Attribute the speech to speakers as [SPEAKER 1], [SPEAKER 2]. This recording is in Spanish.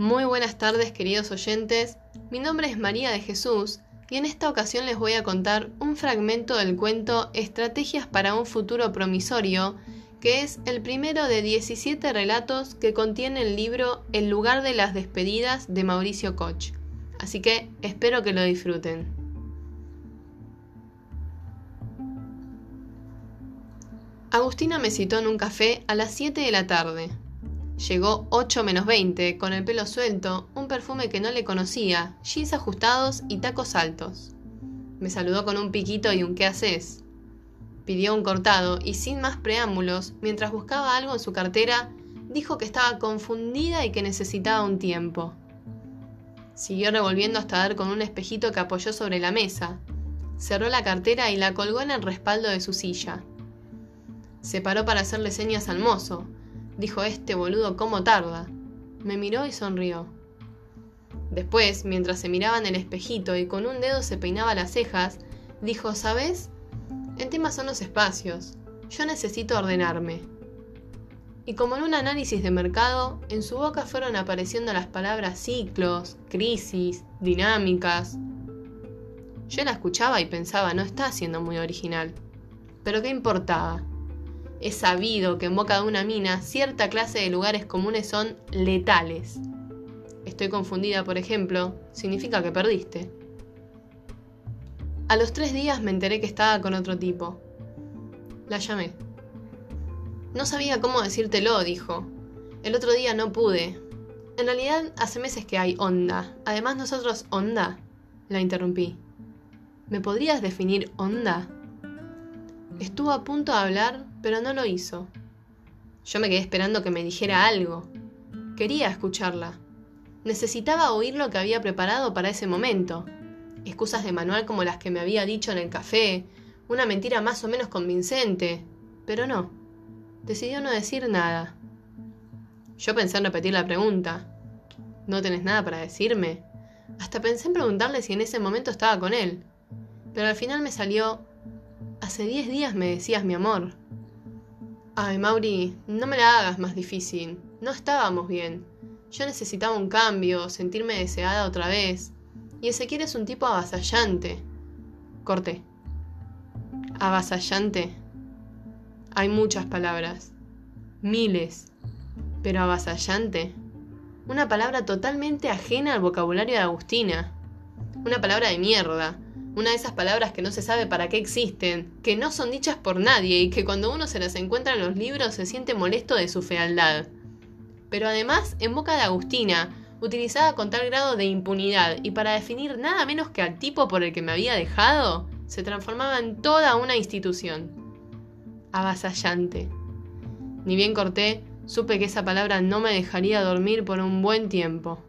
[SPEAKER 1] Muy buenas tardes queridos oyentes, mi nombre es María de Jesús y en esta ocasión les voy a contar un fragmento del cuento Estrategias para un futuro promisorio, que es el primero de 17 relatos que contiene el libro El lugar de las despedidas de Mauricio Koch. Así que espero que lo disfruten. Agustina me citó en un café a las 7 de la tarde. Llegó 8 menos 20, con el pelo suelto, un perfume que no le conocía, jeans ajustados y tacos altos. Me saludó con un piquito y un ¿qué haces? Pidió un cortado y sin más preámbulos, mientras buscaba algo en su cartera, dijo que estaba confundida y que necesitaba un tiempo. Siguió revolviendo hasta dar con un espejito que apoyó sobre la mesa. Cerró la cartera y la colgó en el respaldo de su silla. Se paró para hacerle señas al mozo, dijo este boludo cómo tarda. Me miró y sonrió. Después, mientras se miraba en el espejito y con un dedo se peinaba las cejas, dijo, ¿sabes? El tema son los espacios. Yo necesito ordenarme. Y como en un análisis de mercado, en su boca fueron apareciendo las palabras ciclos, crisis, dinámicas. Yo la escuchaba y pensaba, no está siendo muy original. Pero ¿qué importaba? Es sabido que en boca de una mina cierta clase de lugares comunes son letales. Estoy confundida, por ejemplo, significa que perdiste. A los tres días me enteré que estaba con otro tipo. La llamé. No sabía cómo decírtelo, dijo. El otro día no pude. En realidad hace meses que hay onda. Además nosotros onda. La interrumpí. ¿Me podrías definir onda? Estuvo a punto de hablar, pero no lo hizo. Yo me quedé esperando que me dijera algo. Quería escucharla. Necesitaba oír lo que había preparado para ese momento. Excusas de manual como las que me había dicho en el café, una mentira más o menos convincente. Pero no. Decidió no decir nada. Yo pensé en repetir la pregunta. ¿No tenés nada para decirme? Hasta pensé en preguntarle si en ese momento estaba con él. Pero al final me salió Hace diez días me decías mi amor. Ay, Mauri, no me la hagas más difícil. No estábamos bien. Yo necesitaba un cambio, sentirme deseada otra vez. Y Ezequiel es un tipo avasallante. Corté. Avasallante. Hay muchas palabras. Miles. Pero avasallante. Una palabra totalmente ajena al vocabulario de Agustina. Una palabra de mierda una de esas palabras que no se sabe para qué existen, que no son dichas por nadie y que cuando uno se las encuentra en los libros se siente molesto de su fealdad. Pero además, en boca de Agustina, utilizada con tal grado de impunidad y para definir nada menos que al tipo por el que me había dejado, se transformaba en toda una institución. Avasallante. Ni bien corté, supe que esa palabra no me dejaría dormir por un buen tiempo.